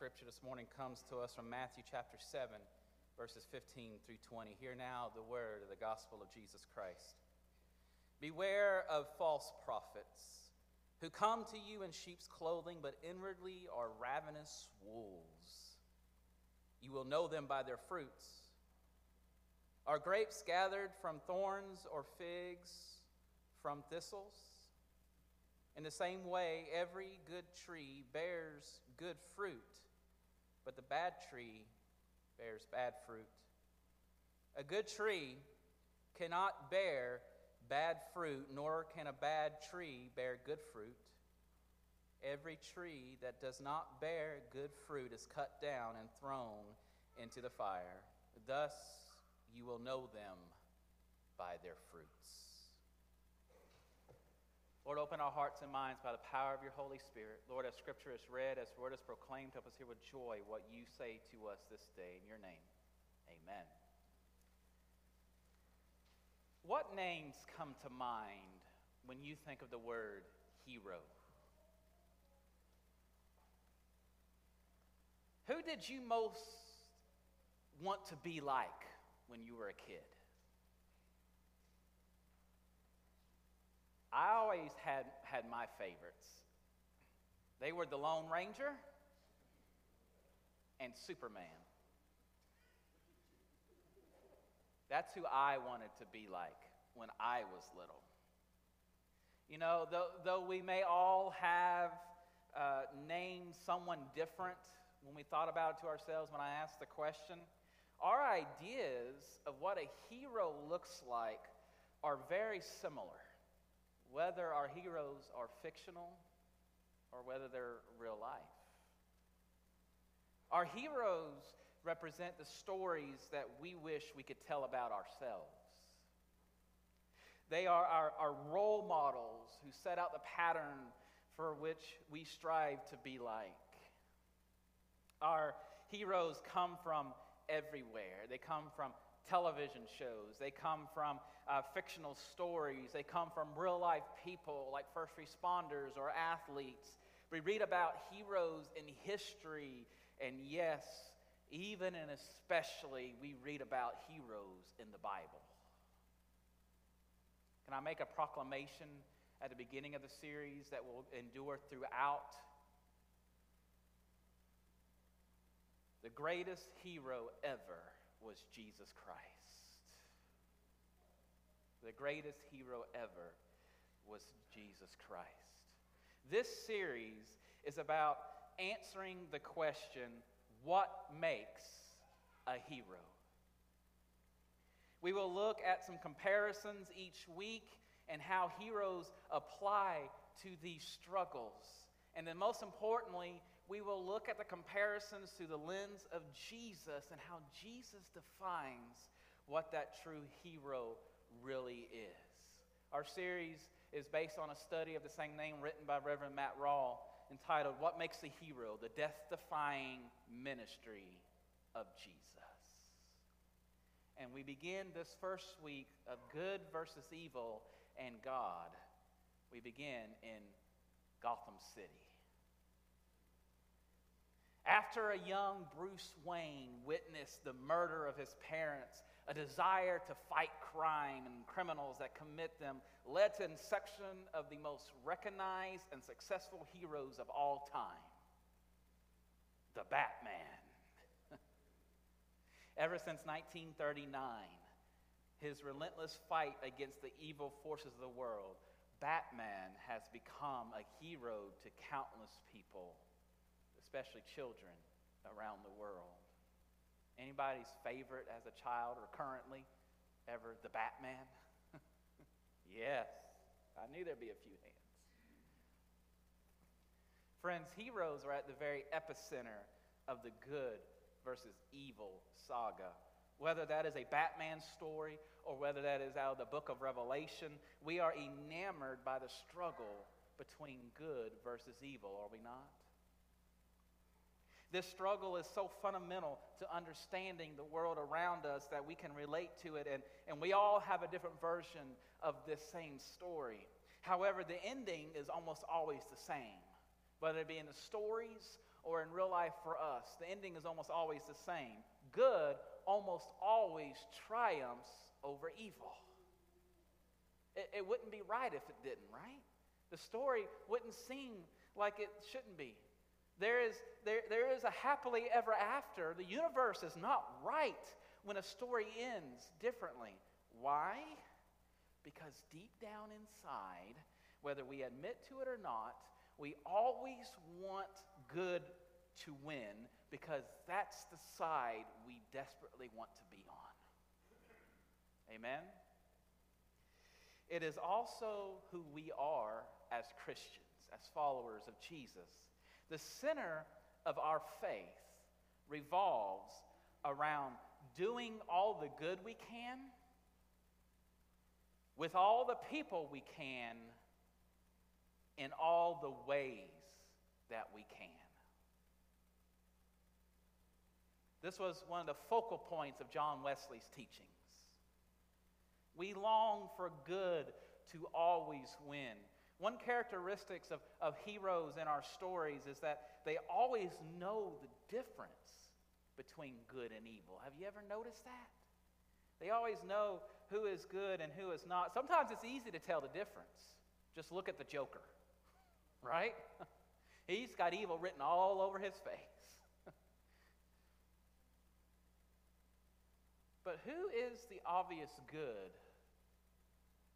scripture this morning comes to us from Matthew chapter 7, verses 15 through 20. Hear now the word of the gospel of Jesus Christ. Beware of false prophets who come to you in sheep's clothing, but inwardly are ravenous wolves. You will know them by their fruits. Are grapes gathered from thorns or figs from thistles? In the same way, every good tree bears good fruit, but the bad tree bears bad fruit. A good tree cannot bear bad fruit, nor can a bad tree bear good fruit. Every tree that does not bear good fruit is cut down and thrown into the fire. Thus you will know them by their fruits. Lord, open our hearts and minds by the power of your Holy Spirit. Lord, as Scripture is read, as word is proclaimed, help us hear with joy what you say to us this day. In your name, amen. What names come to mind when you think of the word hero? Who did you most want to be like when you were a kid? I always had, had my favorites. They were the Lone Ranger and Superman. That's who I wanted to be like when I was little. You know, though, though we may all have uh, named someone different when we thought about it to ourselves when I asked the question, our ideas of what a hero looks like are very similar whether our heroes are fictional or whether they're real life. Our heroes represent the stories that we wish we could tell about ourselves. They are our, our role models who set out the pattern for which we strive to be like. Our heroes come from everywhere. They come from television shows. They come from uh, fictional stories. They come from real life people like first responders or athletes. We read about heroes in history, and yes, even and especially, we read about heroes in the Bible. Can I make a proclamation at the beginning of the series that will endure throughout? The greatest hero ever was Jesus Christ. The greatest hero ever was Jesus Christ. This series is about answering the question what makes a hero? We will look at some comparisons each week and how heroes apply to these struggles. And then, most importantly, we will look at the comparisons through the lens of Jesus and how Jesus defines what that true hero really is. Our series is based on a study of the same name written by Reverend Matt Rawle entitled What Makes a Hero? The Death Defying Ministry of Jesus. And we begin this first week of good versus evil and God. We begin in Gotham City. After a young Bruce Wayne witnessed the murder of his parents, a desire to fight crime and criminals that commit them led to inception of the most recognized and successful heroes of all time, the Batman. Ever since 1939, his relentless fight against the evil forces of the world, Batman has become a hero to countless people especially children around the world. Anybody's favorite as a child or currently ever the Batman? yes, I knew there'd be a few hands. Friends, heroes are at the very epicenter of the good versus evil saga. Whether that is a Batman story or whether that is out of the book of Revelation, we are enamored by the struggle between good versus evil, are we not? This struggle is so fundamental to understanding the world around us that we can relate to it, and, and we all have a different version of this same story. However, the ending is almost always the same, whether it be in the stories or in real life for us, the ending is almost always the same. Good almost always triumphs over evil. It, it wouldn't be right if it didn't, right? The story wouldn't seem like it shouldn't be. There is, there, there is a happily ever after. The universe is not right when a story ends differently. Why? Because deep down inside, whether we admit to it or not, we always want good to win because that's the side we desperately want to be on. Amen? It is also who we are as Christians, as followers of Jesus. The center of our faith revolves around doing all the good we can with all the people we can in all the ways that we can. This was one of the focal points of John Wesley's teachings. We long for good to always win. One characteristic of, of heroes in our stories is that they always know the difference between good and evil. Have you ever noticed that? They always know who is good and who is not. Sometimes it's easy to tell the difference. Just look at the Joker, right? He's got evil written all over his face. but who is the obvious good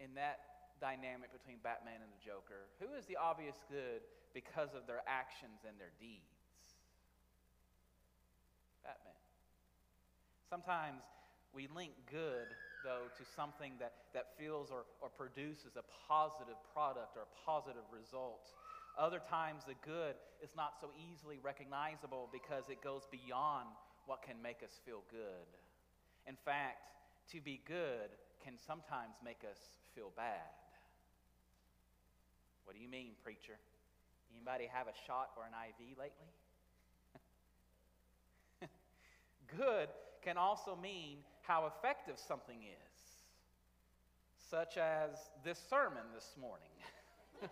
in that dynamic between Batman and the Joker? Who is the obvious good because of their actions and their deeds? Batman. Sometimes we link good, though, to something that, that feels or, or produces a positive product or a positive result. Other times, the good is not so easily recognizable because it goes beyond what can make us feel good. In fact, to be good can sometimes make us feel bad. What do you mean, preacher? Anybody have a shot or an IV lately? Good can also mean how effective something is, such as this sermon this morning.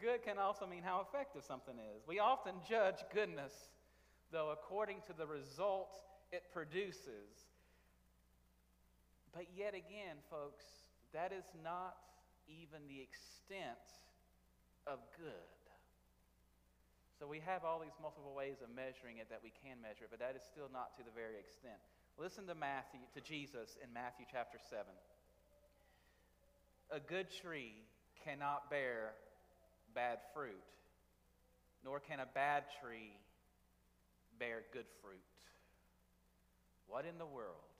Good can also mean how effective something is. We often judge goodness, though, according to the result it produces but yet again, folks, that is not even the extent of good. So we have all these multiple ways of measuring it that we can measure it, but that is still not to the very extent. Listen to Matthew, to Jesus in Matthew chapter 7. A good tree cannot bear bad fruit, nor can a bad tree bear good fruit. What in the world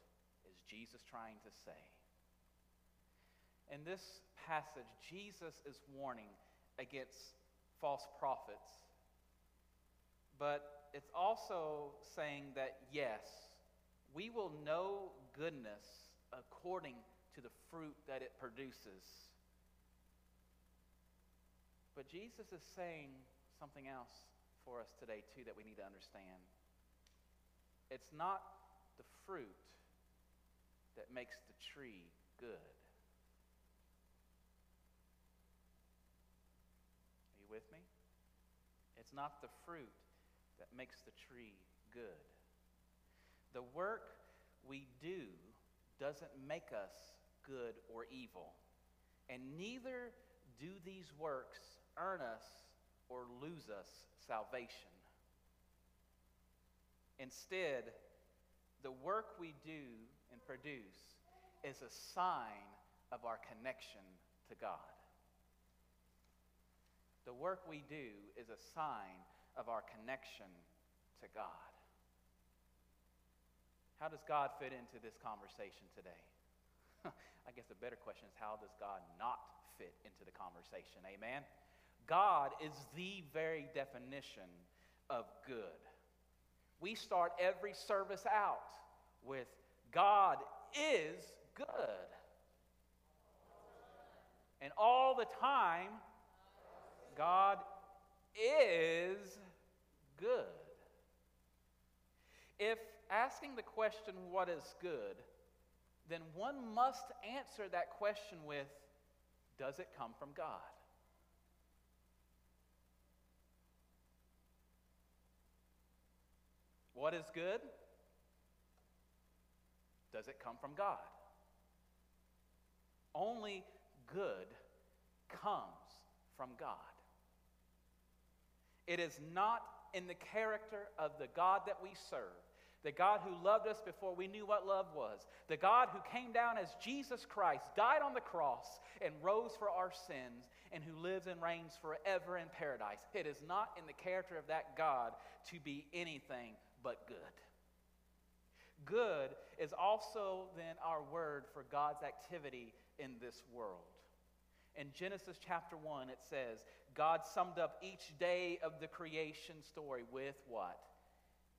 is Jesus trying to say? In this passage, Jesus is warning against false prophets, but it's also saying that yes, we will know goodness according to the fruit that it produces. But Jesus is saying something else for us today, too, that we need to understand. It's not the fruit that makes the tree good. Are you with me? It's not the fruit that makes the tree good. The work we do doesn't make us good or evil, and neither do these works earn us or lose us salvation. Instead, the work we do and produce is a sign of our connection to God. The work we do is a sign of our connection to God. How does God fit into this conversation today? I guess the better question is how does God not fit into the conversation? Amen? God is the very definition of good. We start every service out with God is good. And all the time, God is good. If asking the question, what is good, then one must answer that question with, does it come from God? What is good? Does it come from God? Only good comes from God. It is not in the character of the God that we serve, the God who loved us before we knew what love was, the God who came down as Jesus Christ, died on the cross, and rose for our sins, and who lives and reigns forever in paradise. It is not in the character of that God to be anything but good. Good is also then our word for God's activity in this world. In Genesis chapter 1, it says, God summed up each day of the creation story with what?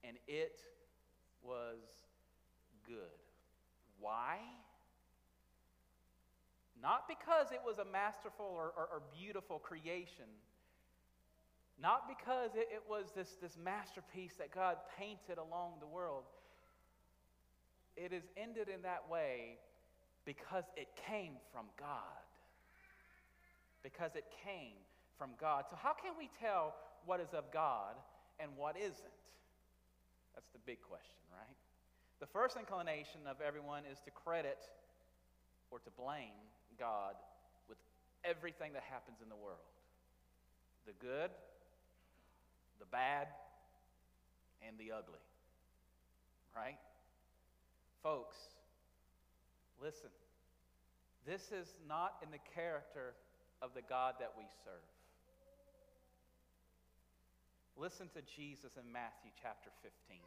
And it was good. Why? Not because it was a masterful or, or, or beautiful creation, not because it, it was this, this masterpiece that God painted along the world. It is ended in that way because it came from God. Because it came from God. So, how can we tell what is of God and what isn't? That's the big question, right? The first inclination of everyone is to credit or to blame God with everything that happens in the world the good, the bad, and the ugly. Right? Folks, listen. This is not in the character of the God that we serve. Listen to Jesus in Matthew chapter 15.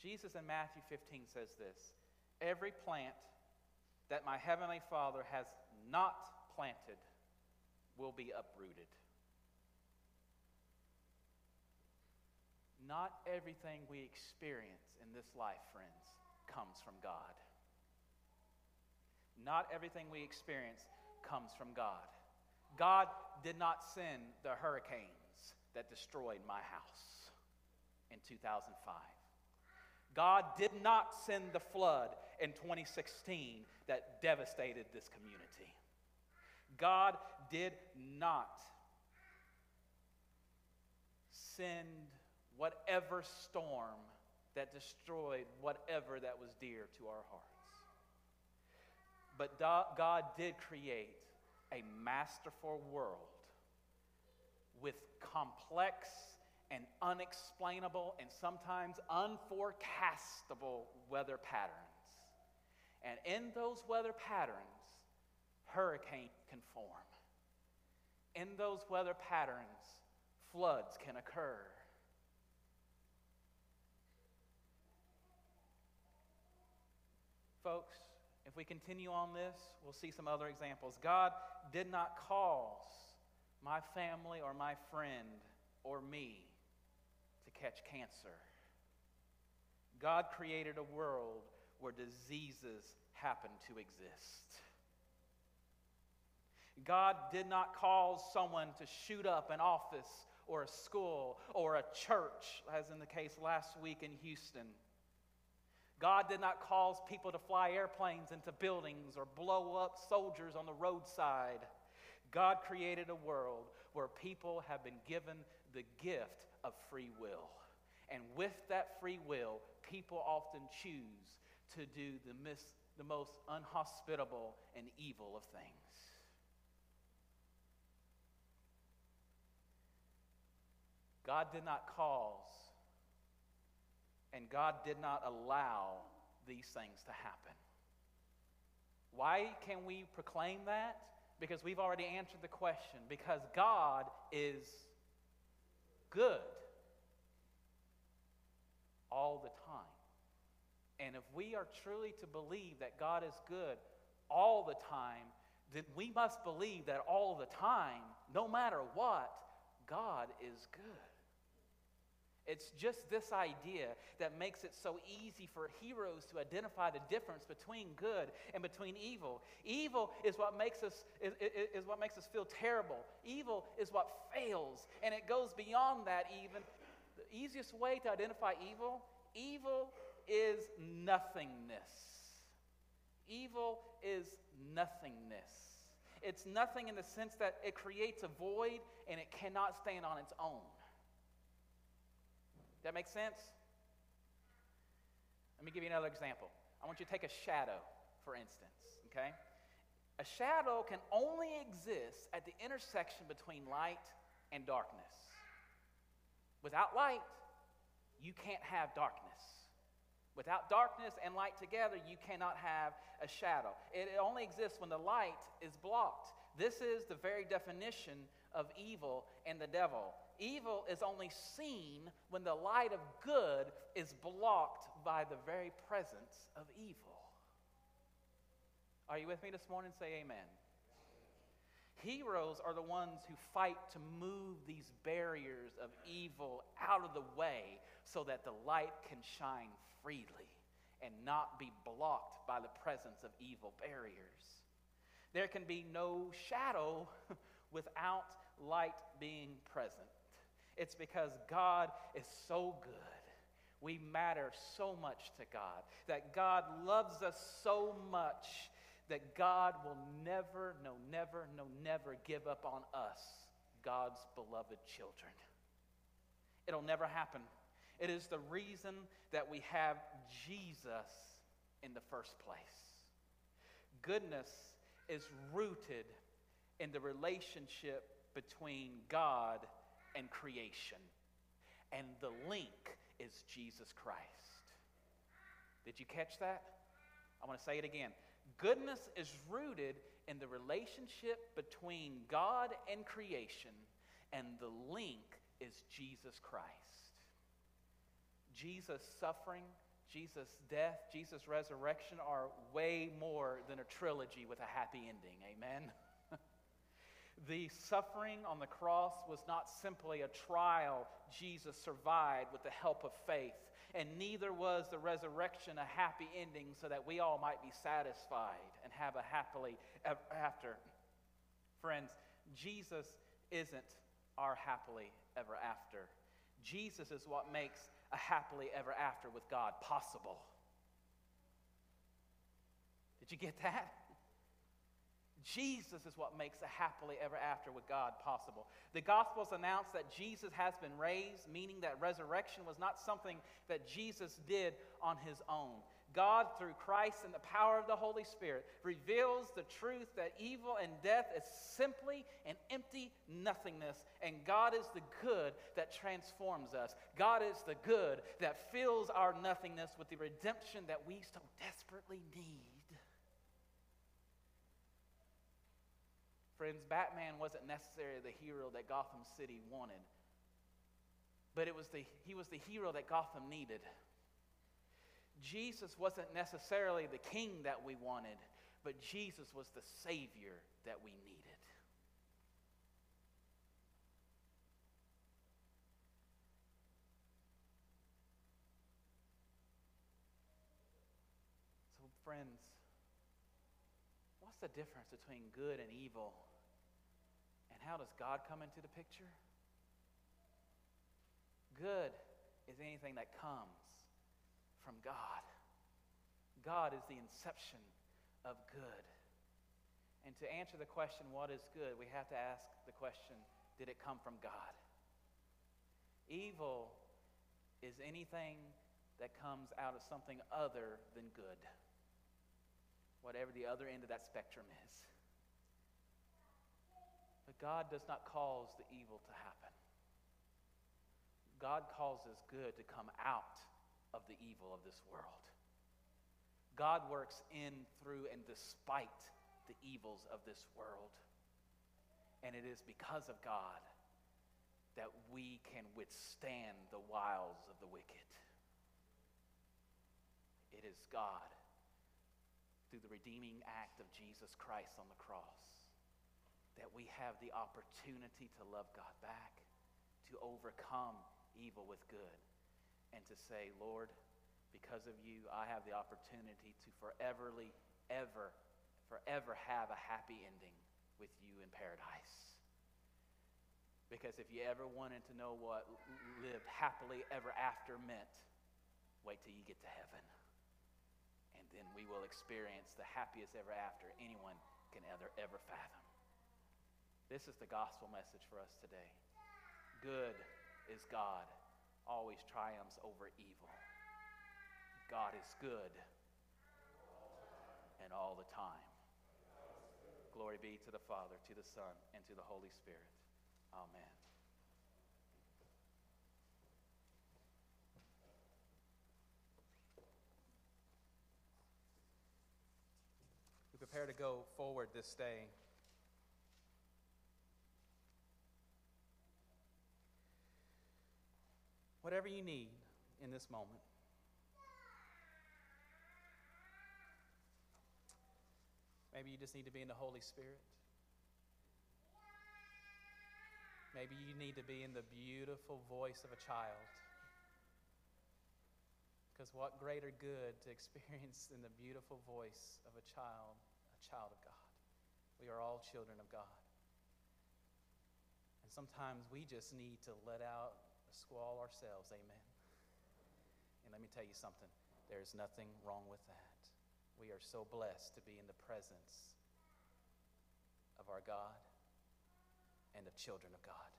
Jesus in Matthew 15 says this Every plant that my heavenly Father has not planted will be uprooted. Not everything we experience in this life, friends, comes from God. Not everything we experience comes from God. God did not send the hurricanes that destroyed my house in 2005. God did not send the flood in 2016 that devastated this community. God did not send whatever storm that destroyed whatever that was dear to our hearts. But God did create a masterful world with complex and unexplainable and sometimes unforecastable weather patterns. And in those weather patterns, hurricanes can form. In those weather patterns, floods can occur. Folks, we continue on this, we'll see some other examples. God did not cause my family or my friend or me to catch cancer. God created a world where diseases happen to exist. God did not cause someone to shoot up an office or a school or a church, as in the case last week in Houston. God did not cause people to fly airplanes into buildings or blow up soldiers on the roadside. God created a world where people have been given the gift of free will. And with that free will, people often choose to do the, mis- the most unhospitable and evil of things. God did not cause and God did not allow these things to happen. Why can we proclaim that? Because we've already answered the question. Because God is good all the time. And if we are truly to believe that God is good all the time, then we must believe that all the time, no matter what, God is good. It's just this idea that makes it so easy for heroes to identify the difference between good and between evil. Evil is what makes us, is, is, what makes us feel terrible. Evil is what fails. And it goes beyond that even. The easiest way to identify evil evil is nothingness. Evil is nothingness. It's nothing in the sense that it creates a void and it cannot stand on its own. That makes sense? Let me give you another example. I want you to take a shadow, for instance, okay? A shadow can only exist at the intersection between light and darkness. Without light, you can't have darkness. Without darkness and light together, you cannot have a shadow. It only exists when the light is blocked. This is the very definition of evil and the devil. Evil is only seen when the light of good is blocked by the very presence of evil. Are you with me this morning? Say amen. Heroes are the ones who fight to move these barriers of evil out of the way so that the light can shine freely and not be blocked by the presence of evil barriers. There can be no shadow without light being present. It's because God is so good. We matter so much to God. That God loves us so much that God will never, no, never, no, never give up on us, God's beloved children. It'll never happen. It is the reason that we have Jesus in the first place. Goodness is rooted in the relationship between God and creation. And the link is Jesus Christ. Did you catch that? I want to say it again. Goodness is rooted in the relationship between God and creation, and the link is Jesus Christ. Jesus' suffering, Jesus' death, Jesus' resurrection are way more than a trilogy with a happy ending. Amen? The suffering on the cross was not simply a trial Jesus survived with the help of faith, and neither was the resurrection a happy ending so that we all might be satisfied and have a happily ever after. Friends, Jesus isn't our happily ever after. Jesus is what makes a happily ever after with God possible. Did you get that? Jesus is what makes a happily ever after with God possible. The Gospels announce that Jesus has been raised, meaning that resurrection was not something that Jesus did on his own. God, through Christ and the power of the Holy Spirit, reveals the truth that evil and death is simply an empty nothingness, and God is the good that transforms us. God is the good that fills our nothingness with the redemption that we so desperately need. Friends, Batman wasn't necessarily the hero that Gotham City wanted, but it was the, he was the hero that Gotham needed. Jesus wasn't necessarily the king that we wanted, but Jesus was the Savior that we needed. So, friends, what's the difference between good and evil? And how does God come into the picture? Good is anything that comes from God. God is the inception of good. And to answer the question, what is good, we have to ask the question, did it come from God? Evil is anything that comes out of something other than good, whatever the other end of that spectrum is. But God does not cause the evil to happen. God causes good to come out of the evil of this world. God works in, through, and despite the evils of this world. And it is because of God that we can withstand the wiles of the wicked. It is God, through the redeeming act of Jesus Christ on the cross, that we have the opportunity to love God back, to overcome evil with good, and to say, Lord, because of you, I have the opportunity to foreverly, ever, forever have a happy ending with you in paradise. Because if you ever wanted to know what lived happily ever after meant, wait till you get to heaven. Then we will experience the happiest ever after anyone can ever, ever fathom. This is the gospel message for us today. Good is God, always triumphs over evil. God is good. And all the time. Glory be to the Father, to the Son, and to the Holy Spirit. Amen. We prepare to go forward this day. Whatever you need in this moment. Maybe you just need to be in the Holy Spirit. Maybe you need to be in the beautiful voice of a child. Because what greater good to experience than the beautiful voice of a child, child of God? We are all children of God. And sometimes we just need to let out a squall ourselves. Amen. And let me tell you something there's nothing wrong with that. We are so blessed to be in the presence of our God and of children of God.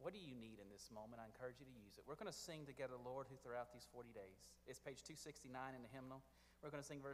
What do you need in this moment? I encourage you to use it. We're going to sing together, Lord, who throughout these 40 days. It's page 269 in the hymnal. We're going to sing verse